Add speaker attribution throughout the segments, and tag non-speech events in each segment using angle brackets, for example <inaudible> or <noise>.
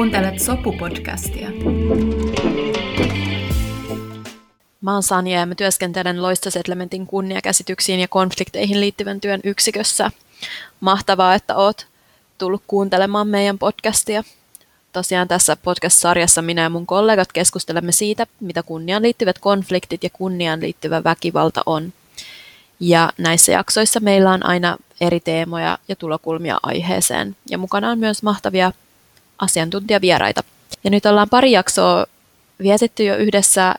Speaker 1: Kuuntelet Sopu-podcastia.
Speaker 2: Mä oon Sanja ja mä työskentelen Loistosetlementin kunniakäsityksiin ja konflikteihin liittyvän työn yksikössä. Mahtavaa, että oot tullut kuuntelemaan meidän podcastia. Tosiaan tässä podcast-sarjassa minä ja mun kollegat keskustelemme siitä, mitä kunniaan liittyvät konfliktit ja kunniaan liittyvä väkivalta on. Ja näissä jaksoissa meillä on aina eri teemoja ja tulokulmia aiheeseen. Ja mukana on myös mahtavia asiantuntijavieraita. Ja nyt ollaan pari jaksoa vietetty jo yhdessä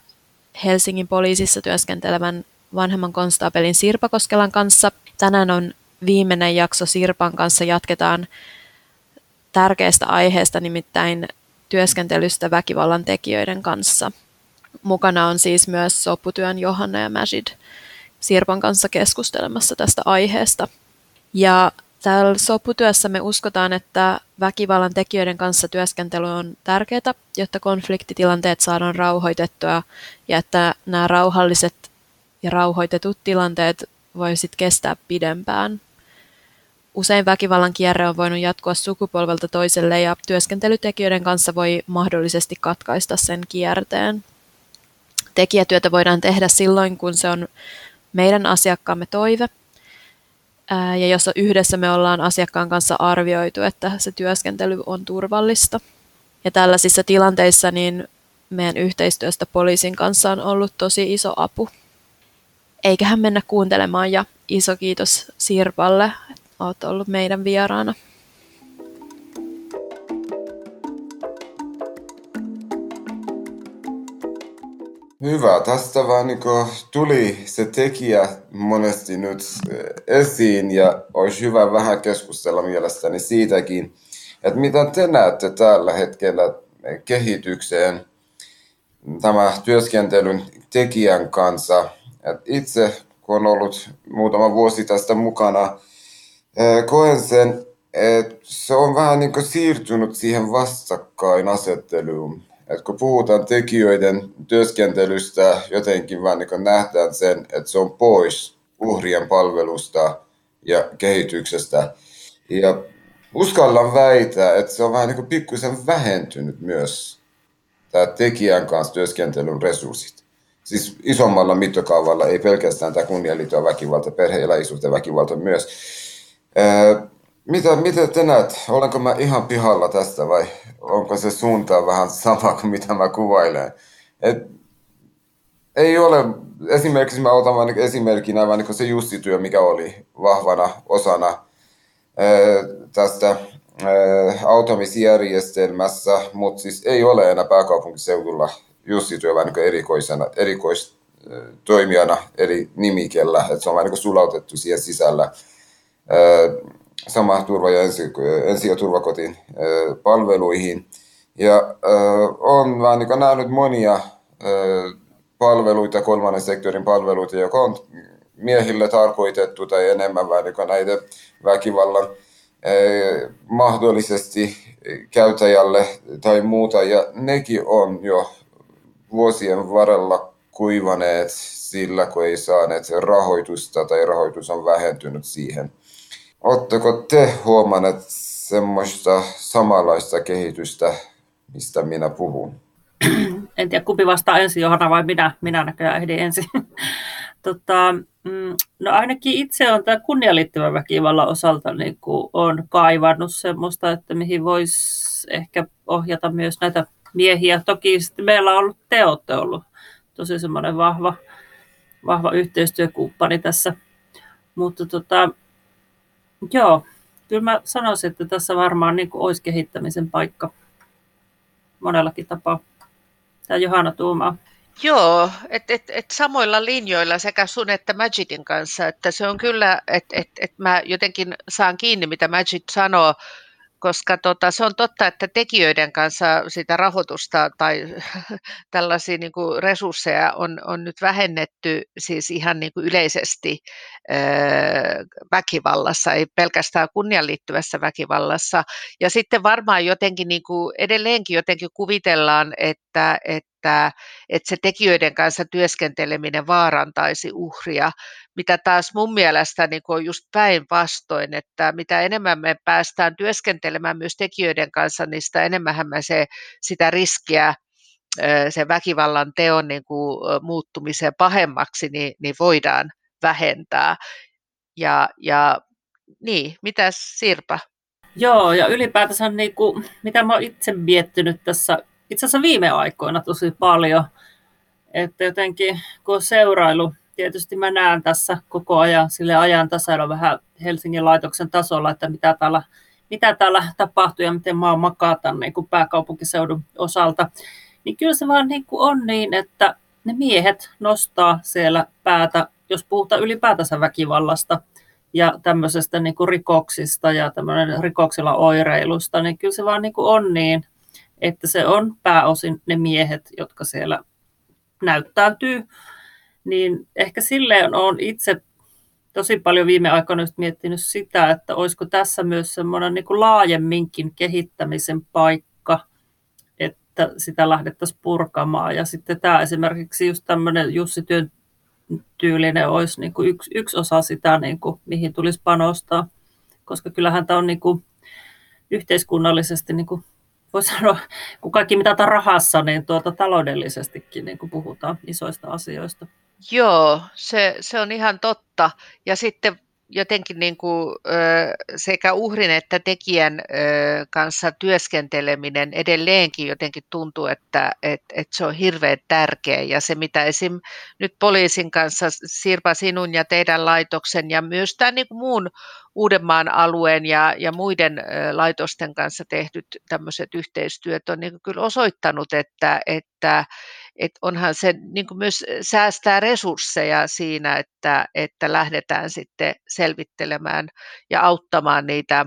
Speaker 2: Helsingin poliisissa työskentelevän vanhemman konstaapelin Sirpa Koskelan kanssa. Tänään on viimeinen jakso Sirpan kanssa. Jatketaan tärkeästä aiheesta, nimittäin työskentelystä väkivallan tekijöiden kanssa. Mukana on siis myös soputyön Johanna ja Majid Sirpan kanssa keskustelemassa tästä aiheesta. Ja täällä soputyössä me uskotaan, että väkivallan tekijöiden kanssa työskentely on tärkeää, jotta konfliktitilanteet saadaan rauhoitettua ja että nämä rauhalliset ja rauhoitetut tilanteet voisit kestää pidempään. Usein väkivallan kierre on voinut jatkua sukupolvelta toiselle ja työskentelytekijöiden kanssa voi mahdollisesti katkaista sen kierteen. Tekijätyötä voidaan tehdä silloin, kun se on meidän asiakkaamme toive – ja jossa yhdessä me ollaan asiakkaan kanssa arvioitu, että se työskentely on turvallista. Ja tällaisissa tilanteissa niin meidän yhteistyöstä poliisin kanssa on ollut tosi iso apu. Eiköhän mennä kuuntelemaan ja iso kiitos Sirpalle, että olet ollut meidän vieraana.
Speaker 3: Hyvä. Tästä vaan niin tuli se tekijä monesti nyt esiin ja olisi hyvä vähän keskustella mielestäni siitäkin, että mitä te näette tällä hetkellä kehitykseen tämä työskentelyn tekijän kanssa. Et itse, kun on ollut muutama vuosi tästä mukana, koen sen, että se on vähän niin siirtynyt siihen vastakkainasetteluun että kun puhutaan tekijöiden työskentelystä, jotenkin vaan niin nähdään sen, että se on pois uhrien palvelusta ja kehityksestä. Ja uskallan väittää, että se on vähän niin pikkusen vähentynyt myös tämä tekijän kanssa työskentelyn resurssit. Siis isommalla mittokaavalla, ei pelkästään tämä kunnianliittyvä väkivalta, perhe- ja väkivalta myös. Mitä, mitä te näet? Olenko mä ihan pihalla tästä vai onko se suunta vähän sama kuin mitä mä kuvailen? Et, ei ole, esimerkiksi mä otan vain esimerkkinä vain niin se Jussi-työ, mikä oli vahvana osana tästä automisjärjestelmässä, mutta siis ei ole enää pääkaupunkiseudulla Jussi-työ vähän niin erikoisena, erikoistoimijana eri nimikellä, että se on vähän niin sulautettu siihen sisällä. Ää, sama turva- ja ensi, ja turvakotin palveluihin. Ja on vähän niin nähnyt monia palveluita, kolmannen sektorin palveluita, joka on miehille tarkoitettu tai enemmän vähän niin näitä väkivallan mahdollisesti käyttäjälle tai muuta. Ja nekin on jo vuosien varrella kuivaneet sillä, kun ei saaneet rahoitusta tai rahoitus on vähentynyt siihen. Oletteko te huomanneet semmoista samanlaista kehitystä, mistä minä puhun? <clears throat>
Speaker 4: En tiedä, kumpi vastaa ensin, Johanna vai minä. Minä näköjään ehdin ensin. <laughs> tota, mm, no ainakin itse on tämä kunnian liittyvä väkivallan osalta niin on kaivannut semmoista, että mihin voisi ehkä ohjata myös näitä miehiä. Toki meillä on ollut teot ollut tosi semmoinen vahva, vahva yhteistyökumppani tässä. Mutta tota, Joo, kyllä mä sanoisin, että tässä varmaan niin kuin olisi kehittämisen paikka monellakin tapaa. Tämä Johanna Tuumaa.
Speaker 5: Joo, että et, et samoilla linjoilla sekä sun että Magidin kanssa, että se on kyllä, että et, et mä jotenkin saan kiinni, mitä Magid sanoo, koska tota, se on totta, että tekijöiden kanssa sitä rahoitusta tai <laughs> tällaisia niin kuin resursseja on, on nyt vähennetty siis ihan niin kuin yleisesti öö, väkivallassa, ei pelkästään kunnian liittyvässä väkivallassa. Ja sitten varmaan jotenkin niin kuin edelleenkin jotenkin kuvitellaan, että, että että, että se tekijöiden kanssa työskenteleminen vaarantaisi uhria, mitä taas mun mielestä niin on just päinvastoin, että mitä enemmän me päästään työskentelemään myös tekijöiden kanssa, niin sitä enemmän me se, sitä riskiä sen väkivallan teon niin kuin muuttumiseen pahemmaksi, niin, niin voidaan vähentää. Ja, ja niin, mitä Sirpa?
Speaker 4: Joo, ja ylipäätänsä niin kuin, mitä mä oon itse miettinyt tässä itse asiassa viime aikoina tosi paljon, että jotenkin kun on seurailu, tietysti mä näen tässä koko ajan sille ajan tasalla vähän Helsingin laitoksen tasolla, että mitä täällä, mitä täällä tapahtuu ja miten maa makata niin kuin pääkaupunkiseudun osalta, niin kyllä se vaan niin kuin on niin, että ne miehet nostaa siellä päätä, jos puhutaan ylipäätänsä väkivallasta, ja tämmöisestä niin kuin rikoksista ja tämmöinen rikoksilla oireilusta, niin kyllä se vaan niin kuin on niin, että se on pääosin ne miehet, jotka siellä näyttäytyy. Niin ehkä silleen on itse tosi paljon viime aikoina miettinyt sitä, että olisiko tässä myös semmoinen niin laajemminkin kehittämisen paikka, että sitä lähdettäisiin purkamaan. Ja sitten tämä esimerkiksi just tämmöinen Jussi Työn tyylinen olisi niin kuin yksi, yksi osa sitä, niin kuin, mihin tulisi panostaa. Koska kyllähän tämä on niin kuin yhteiskunnallisesti, niin kuin voi sanoa, kun kaikki mitataan rahassa, niin tuota, taloudellisestikin niin kuin puhutaan isoista asioista.
Speaker 5: Joo, se, se on ihan totta. Ja sitten jotenkin niin kuin, sekä uhrin että tekijän kanssa työskenteleminen edelleenkin jotenkin tuntuu, että, että, että se on hirveän tärkeä. Ja se, mitä esim. nyt poliisin kanssa, Sirpa, sinun ja teidän laitoksen ja myös tämän niin kuin muun Uudenmaan alueen ja, ja muiden laitosten kanssa tehdyt tämmöiset yhteistyöt on niin kyllä osoittanut, että, että että onhan se niin kuin myös säästää resursseja siinä, että, että lähdetään sitten selvittelemään ja auttamaan niitä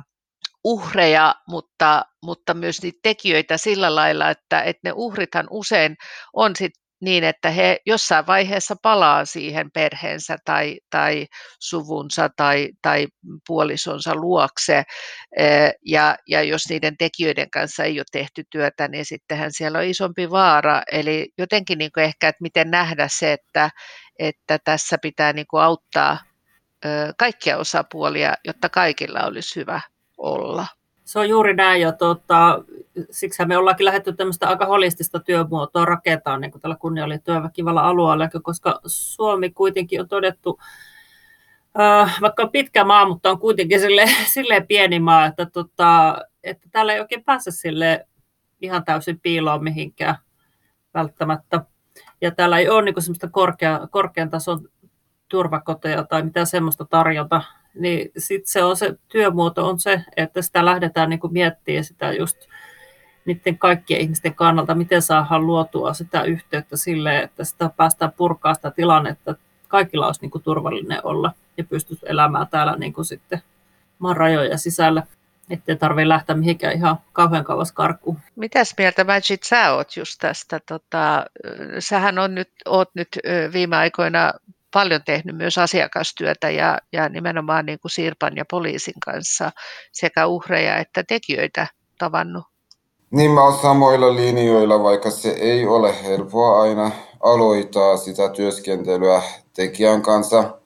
Speaker 5: uhreja, mutta, mutta myös niitä tekijöitä sillä lailla, että, että ne uhrithan usein on sit niin, että he jossain vaiheessa palaa siihen perheensä tai, tai suvunsa tai, tai puolisonsa luokse. Ja, ja jos niiden tekijöiden kanssa ei ole tehty työtä, niin sittenhän siellä on isompi vaara. Eli jotenkin niin kuin ehkä, että miten nähdä se, että, että tässä pitää niin kuin auttaa kaikkia osapuolia, jotta kaikilla olisi hyvä olla.
Speaker 4: Se on juuri näin, ja tuota, siksi me ollaankin lähdetty tämmöistä aika holistista työmuotoa rakentaa niin tällä kunniallinen väkivallan alueella, koska Suomi kuitenkin on todettu, äh, vaikka on pitkä maa, mutta on kuitenkin sille, <laughs> silleen pieni maa, että, tota, että täällä ei oikein pääse sille ihan täysin piiloon mihinkään välttämättä. Ja täällä ei ole niin semmoista korkea, korkean tason turvakoteja tai mitään semmoista tarjota, niin sitten se on se työmuoto on se, että sitä lähdetään niin miettimään sitä just niiden kaikkien ihmisten kannalta, miten saadaan luotua sitä yhteyttä sille, että sitä päästään purkaa sitä tilannetta, että kaikilla olisi niin kuin turvallinen olla ja pystyisi elämään täällä niin kuin sitten maan rajoja sisällä, ettei tarvitse lähteä mihinkään ihan kauhean kauas karkuun.
Speaker 5: Mitäs mieltä Majid sä oot just tästä? Tota, sähän on nyt, oot nyt viime aikoina paljon tehnyt myös asiakastyötä ja, ja nimenomaan niin kuin Sirpan ja poliisin kanssa sekä uhreja että tekijöitä tavannut.
Speaker 3: Niin mä oon samoilla linjoilla, vaikka se ei ole helppoa aina aloittaa sitä työskentelyä tekijän kanssa.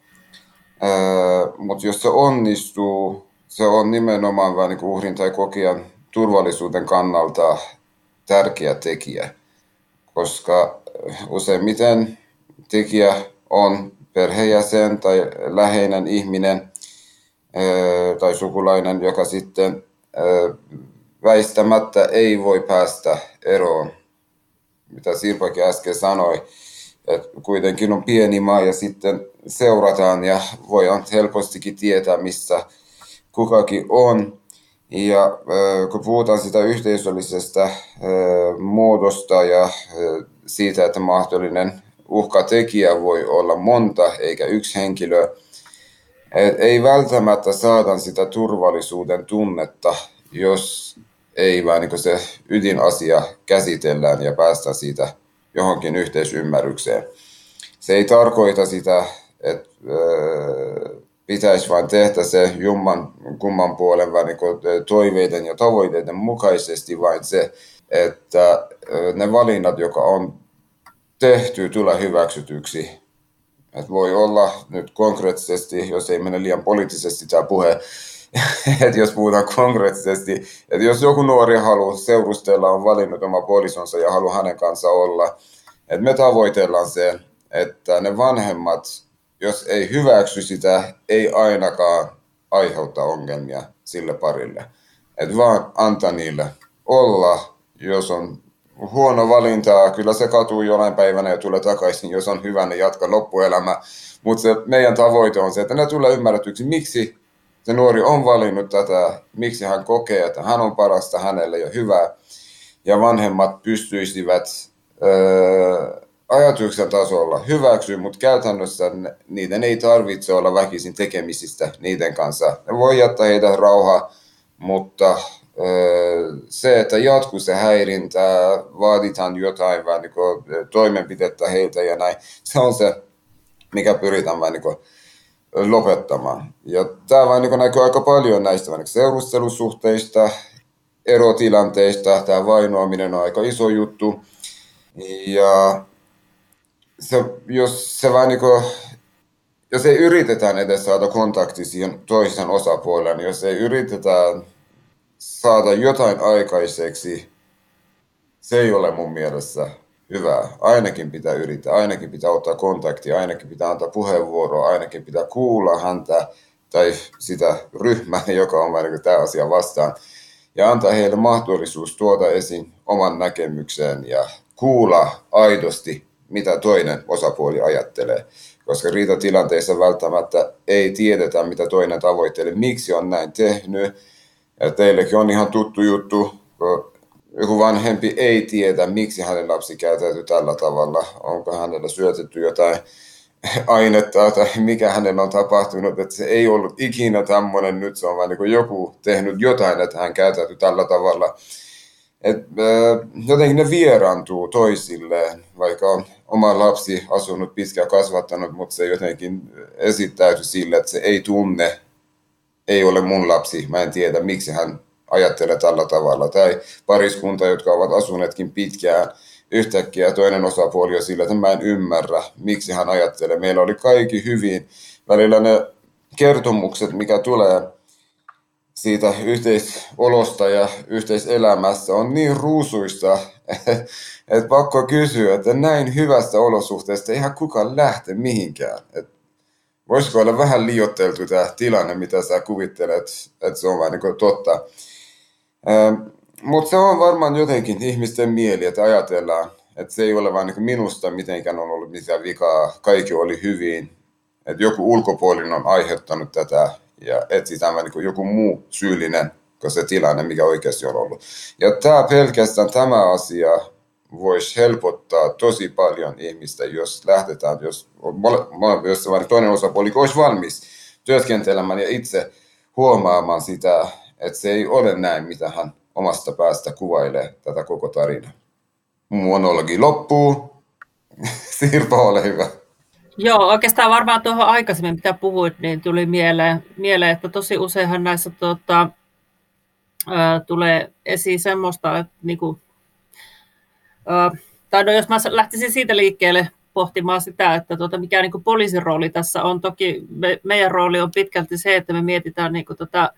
Speaker 3: Mutta jos se onnistuu, se on nimenomaan vähän niin uhrin tai kokijan turvallisuuden kannalta tärkeä tekijä, koska useimmiten tekijä on perheenjäsen tai läheinen ihminen tai sukulainen, joka sitten väistämättä ei voi päästä eroon, mitä Sirpakin äsken sanoi, että kuitenkin on pieni maa ja sitten seurataan ja voidaan helpostikin tietää, missä kukakin on. Ja kun puhutaan sitä yhteisöllisestä muodosta ja siitä, että mahdollinen uhkatekijä voi olla monta eikä yksi henkilö, et ei välttämättä saada sitä turvallisuuden tunnetta, jos ei vaan niin se ydinasia käsitellään ja päästä siitä johonkin yhteisymmärrykseen. Se ei tarkoita sitä, että pitäisi vain tehdä se jumman kumman puolen vaan niin toiveiden ja tavoitteiden mukaisesti, vain se, että ne valinnat, joka on tehty tulee hyväksytyksi. Et voi olla nyt konkreettisesti, jos ei mene liian poliittisesti tämä puhe, <laughs> että jos puhutaan konkreettisesti, että jos joku nuori haluaa seurustella, on valinnut oma puolisonsa ja haluaa hänen kanssa olla, että me tavoitellaan se, että ne vanhemmat, jos ei hyväksy sitä, ei ainakaan aiheuttaa ongelmia sille parille. Että vaan antaa niille olla, jos on huono valinta, kyllä se katuu jonain päivänä ja tulee takaisin, jos on hyvä, niin jatka loppuelämä. Mutta se meidän tavoite on se, että ne tulee ymmärretyksi, miksi se nuori on valinnut tätä, miksi hän kokee, että hän on parasta hänelle ja hyvää. Ja vanhemmat pystyisivät öö, ajatuksen tasolla hyväksyä, mutta käytännössä niiden ei tarvitse olla väkisin tekemisistä niiden kanssa. Ne voi jättää heitä rauha, mutta se, että jatkuu se häirintä, vaaditaan jotain vähän niin kuin, toimenpidettä heiltä ja näin, se on se, mikä pyritään vähän niin kuin, lopettamaan. Ja tämä vaan niin näkyy aika paljon näistä niin seurustelusuhteista, erotilanteista, tämä vainoaminen on aika iso juttu. Ja se, jos se vaan niin kuin, jos ei yritetään edes saada kontakti siihen toisen osapuoleen, niin jos ei yritetä saada jotain aikaiseksi, se ei ole mun mielestä hyvää. Ainakin pitää yrittää, ainakin pitää ottaa kontaktia, ainakin pitää antaa puheenvuoroa, ainakin pitää kuulla häntä tai sitä ryhmää, <laughs> joka on vain tämä asia vastaan. Ja antaa heille mahdollisuus tuoda esiin oman näkemykseen ja kuulla aidosti, mitä toinen osapuoli ajattelee. Koska riitatilanteissa välttämättä ei tiedetä, mitä toinen tavoittelee, miksi on näin tehnyt. Ja teillekin on ihan tuttu juttu, joku vanhempi ei tiedä, miksi hänen lapsi käytäytyy tällä tavalla. Onko hänellä syötetty jotain <laughs> ainetta tai mikä hänellä on tapahtunut, että se ei ollut ikinä tämmöinen, nyt se on vain niin joku tehnyt jotain, että hän käytäytyy tällä tavalla. Et, äh, jotenkin ne vieraantuu toisilleen, vaikka on oma lapsi asunut pitkään kasvattanut, mutta se jotenkin esittäytyy sille, että se ei tunne, ei ole mun lapsi, mä en tiedä miksi hän ajattelee tällä tavalla. Tai pariskunta, jotka ovat asuneetkin pitkään, yhtäkkiä toinen osapuoli on sillä, että mä en ymmärrä, miksi hän ajattelee. Meillä oli kaikki hyvin. Välillä ne kertomukset, mikä tulee siitä yhteisolosta ja yhteiselämässä on niin ruusuista, <laughs> että pakko kysyä, että näin hyvästä olosuhteesta ihan kukaan lähte mihinkään. Et voisiko olla vähän liioitteltu tämä tilanne, mitä sä kuvittelet, että se on vain niin totta. Mutta se on varmaan jotenkin ihmisten mieli, että ajatellaan, että se ei ole vain niin minusta mitenkään on ollut mitään vikaa, kaikki oli hyvin, että joku ulkopuolinen on aiheuttanut tätä ja etsitään vain niin joku muu syyllinen kuin se tilanne, mikä oikeasti on ollut. Ja tämä pelkästään tämä asia voisi helpottaa tosi paljon ihmistä, jos lähdetään, jos, jos toinen osapuoli olisi valmis työskentelemään ja itse huomaamaan sitä, että se ei ole näin, mitä hän omasta päästä kuvailee tätä koko tarinaa. Monologi loppuu. <laughs> Sirpa, ole hyvä.
Speaker 4: Joo, oikeastaan varmaan tuohon aikaisemmin, mitä puhuit, niin tuli mieleen, mieleen että tosi useinhan näissä tota, ää, tulee esiin semmoista, että niinku, tai no jos mä lähtisin siitä liikkeelle pohtimaan sitä, että tuota, mikä niin poliisin rooli tässä on. Toki me, meidän rooli on pitkälti se, että me mietitään niin kuin, tota,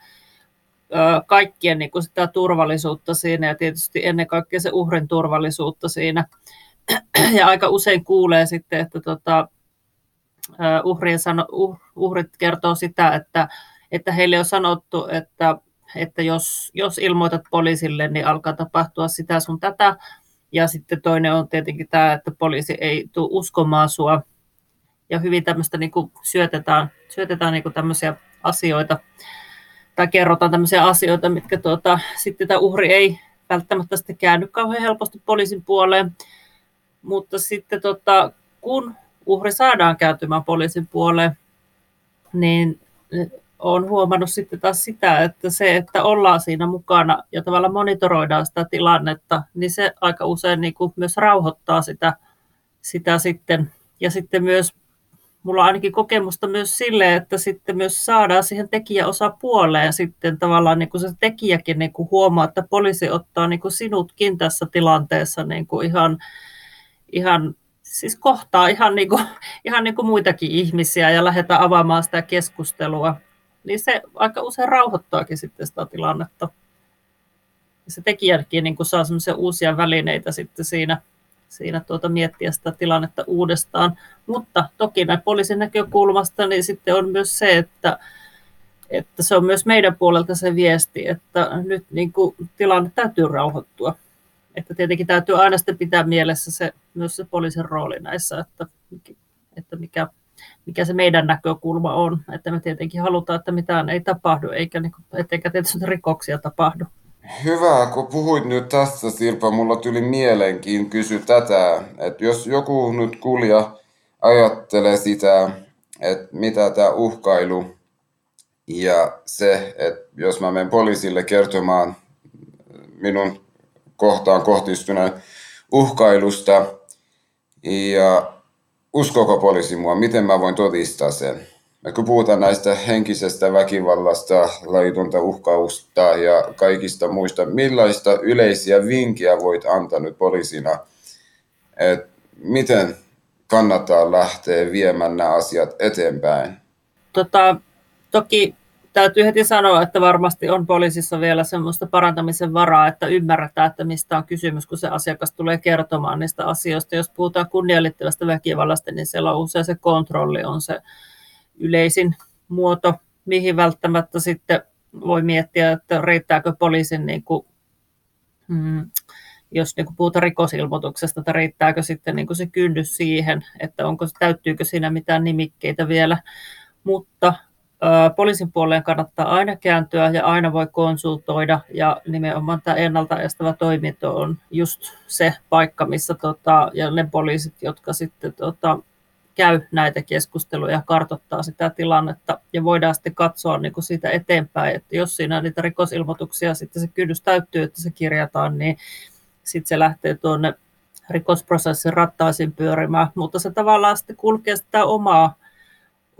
Speaker 4: kaikkien niin kuin sitä turvallisuutta siinä ja tietysti ennen kaikkea se uhrin turvallisuutta siinä. <clears throat> Ja aika usein kuulee sitten, että tota, uhrien sano, uh, uhrit kertoo sitä, että, että heille on sanottu, että, että jos, jos ilmoitat poliisille, niin alkaa tapahtua sitä sun tätä. Ja sitten toinen on tietenkin tämä, että poliisi ei tule uskomaan sua. Ja hyvin tämmöistä niin kuin syötetään, syötetään niin kuin tämmöisiä asioita tai kerrotaan tämmöisiä asioita, mitkä tuota, sitten tämä uhri ei välttämättä sitten käänny kauhean helposti poliisin puoleen. Mutta sitten tota, kun uhri saadaan kääntymään poliisin puoleen, niin olen huomannut sitten taas sitä, että se, että ollaan siinä mukana ja tavallaan monitoroidaan sitä tilannetta, niin se aika usein niin kuin myös rauhoittaa sitä, sitä sitten. Ja sitten myös mulla on ainakin kokemusta myös sille, että sitten myös saadaan siihen tekijäosapuoleen sitten tavallaan niin kuin se tekijäkin niin kuin huomaa, että poliisi ottaa niin kuin sinutkin tässä tilanteessa niin kuin ihan, ihan siis kohtaa ihan niin kuin, <laughs> ihan niin kuin muitakin ihmisiä ja lähdetään avaamaan sitä keskustelua, niin se aika usein rauhoittaakin sitten sitä tilannetta. Se tekijäkin niin saa semmoisia uusia välineitä sitten siinä, siinä tuota miettiä sitä tilannetta uudestaan. Mutta toki näin poliisin näkökulmasta niin sitten on myös se, että, että se on myös meidän puolelta se viesti, että nyt niin kuin tilanne täytyy rauhoittua. Että tietenkin täytyy aina sitten pitää mielessä se, myös se poliisin rooli näissä, että, että mikä, mikä se meidän näkökulma on. Että me tietenkin halutaan, että mitään ei tapahdu, eikä, niin kuin, eikä tietysti rikoksia tapahdu.
Speaker 3: Hyvä, kun puhuit nyt tästä Sirpa, mulla tuli mielenkiin kysy tätä, että jos joku nyt kulja ajattelee sitä, että mitä tämä uhkailu ja se, että jos mä menen poliisille kertomaan minun kohtaan kohtistuneen uhkailusta ja uskoko poliisi mua, miten mä voin todistaa sen. Ja kun puhutaan näistä henkisestä väkivallasta, laitonta uhkausta ja kaikista muista, millaista yleisiä vinkkejä voit antaa nyt poliisina, että miten kannattaa lähteä viemään nämä asiat eteenpäin?
Speaker 4: Tota, toki täytyy heti sanoa, että varmasti on poliisissa vielä semmoista parantamisen varaa, että ymmärretään, että mistä on kysymys, kun se asiakas tulee kertomaan niistä asioista. Jos puhutaan kunnianliittyvästä väkivallasta, niin siellä on usein se kontrolli on se yleisin muoto, mihin välttämättä sitten voi miettiä, että riittääkö poliisin, niin kuin, mm, jos niin kuin puhutaan rikosilmoituksesta, että riittääkö sitten niin kuin se kynnys siihen, että onko, täyttyykö siinä mitään nimikkeitä vielä. Mutta poliisin puoleen kannattaa aina kääntyä ja aina voi konsultoida ja nimenomaan tämä ennaltaestävä toiminto on just se paikka, missä tota, ja ne poliisit, jotka sitten tota, käy näitä keskusteluja ja kartoittaa sitä tilannetta ja voidaan sitten katsoa niin kuin siitä eteenpäin, että jos siinä niitä rikosilmoituksia sitten se kynnys täyttyy, että se kirjataan, niin sitten se lähtee tuonne rikosprosessin rattaisiin pyörimään, mutta se tavallaan sitten kulkee sitä omaa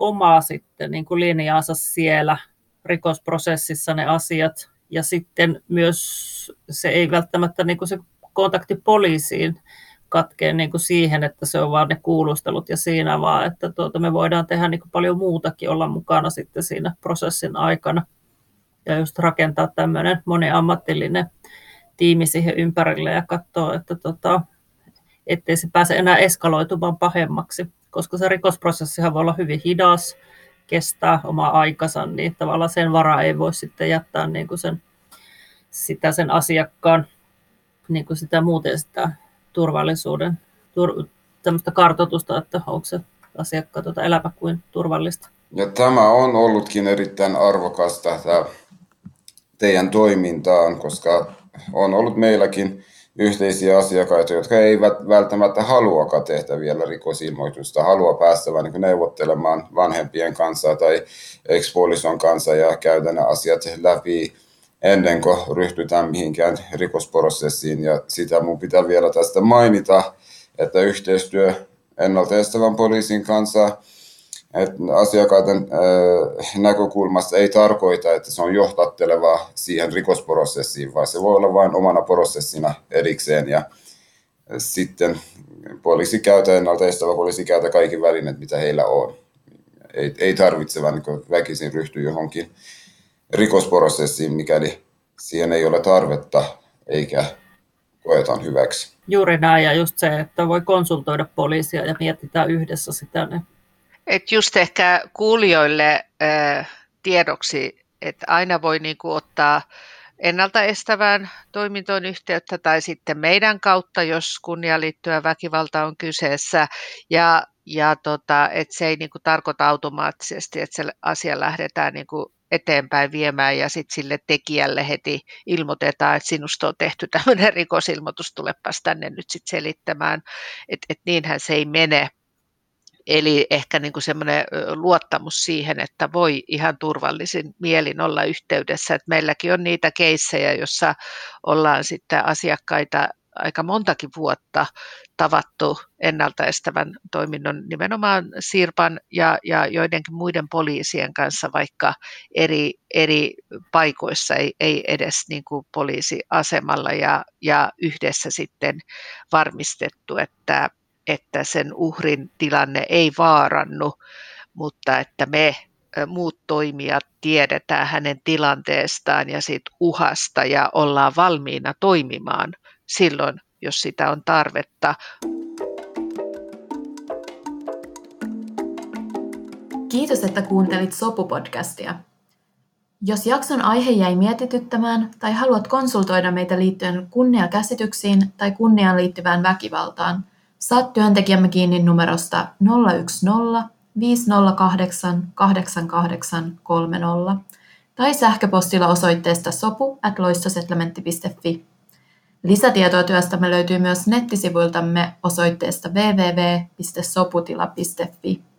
Speaker 4: omaa sitten niin kuin linjaansa siellä rikosprosessissa ne asiat. Ja sitten myös se ei välttämättä niin kuin se kontakti poliisiin katkee niin kuin siihen, että se on vain ne kuulustelut ja siinä, vaan että tuota, me voidaan tehdä niin kuin paljon muutakin olla mukana sitten siinä prosessin aikana. Ja just rakentaa tämmöinen moniammatillinen tiimi siihen ympärille ja katsoa, että tota, ettei se pääse enää eskaloitumaan pahemmaksi koska se rikosprosessihan voi olla hyvin hidas, kestää oma aikansa, niin tavallaan sen varaa ei voi sitten jättää niin kuin sen, sitä sen asiakkaan niin kuin sitä muuten sitä turvallisuuden, tur, tämmöistä kartoitusta, että onko se asiakkaan tuota elämä kuin turvallista.
Speaker 3: Ja tämä on ollutkin erittäin arvokasta tämä teidän toimintaan, koska on ollut meilläkin yhteisiä asiakkaita, jotka eivät välttämättä haluakaan tehdä vielä rikosilmoitusta, haluaa päästä vain niin neuvottelemaan vanhempien kanssa tai ekspuolison kanssa ja käydä ne asiat läpi ennen kuin ryhtytään mihinkään rikosprosessiin. Ja sitä mun pitää vielä tästä mainita, että yhteistyö ennaltaestävän poliisin kanssa – että asiakkaiden äh, näkökulmasta ei tarkoita, että se on johtatteleva siihen rikosprosessiin, vaan se voi olla vain omana prosessina erikseen ja sitten poliisi käytä, ennaltaestävä poliisi käytä kaikki välineet, mitä heillä on. Ei, ei tarvitse vaan niin väkisin ryhtyä johonkin rikosprosessiin, mikäli siihen ei ole tarvetta eikä koetaan hyväksi.
Speaker 4: Juuri näin, ja just se, että voi konsultoida poliisia ja mietitään yhdessä sitä ne
Speaker 5: et just ehkä kuulijoille äh, tiedoksi, että aina voi niinku ottaa ennaltaestävään toimintoon yhteyttä tai sitten meidän kautta, jos liittyvä väkivalta on kyseessä. Ja, ja tota, että se ei niinku tarkoita automaattisesti, että se asia lähdetään niinku eteenpäin viemään ja sitten sille tekijälle heti ilmoitetaan, että sinusta on tehty tämmöinen rikosilmoitus, tulepas tänne nyt sitten selittämään, että et niinhän se ei mene. Eli ehkä niin kuin semmoinen luottamus siihen, että voi ihan turvallisin mielin olla yhteydessä. Että meilläkin on niitä keissejä, jossa ollaan sitten asiakkaita aika montakin vuotta tavattu ennaltaestävän toiminnon nimenomaan Sirpan ja, ja joidenkin muiden poliisien kanssa, vaikka eri, eri paikoissa, ei, ei edes niin kuin poliisiasemalla ja, ja yhdessä sitten varmistettu, että että sen uhrin tilanne ei vaarannu, mutta että me muut toimijat tiedetään hänen tilanteestaan ja siitä uhasta ja ollaan valmiina toimimaan silloin, jos sitä on tarvetta.
Speaker 2: Kiitos, että kuuntelit Sopu-podcastia. Jos jakson aihe jäi mietityttämään tai haluat konsultoida meitä liittyen kunniakäsityksiin tai kunniaan liittyvään väkivaltaan, saat työntekijämme kiinni numerosta 010 508 8830 tai sähköpostilla osoitteesta sopu at Lisätietoa työstämme löytyy myös nettisivuiltamme osoitteesta www.soputila.fi.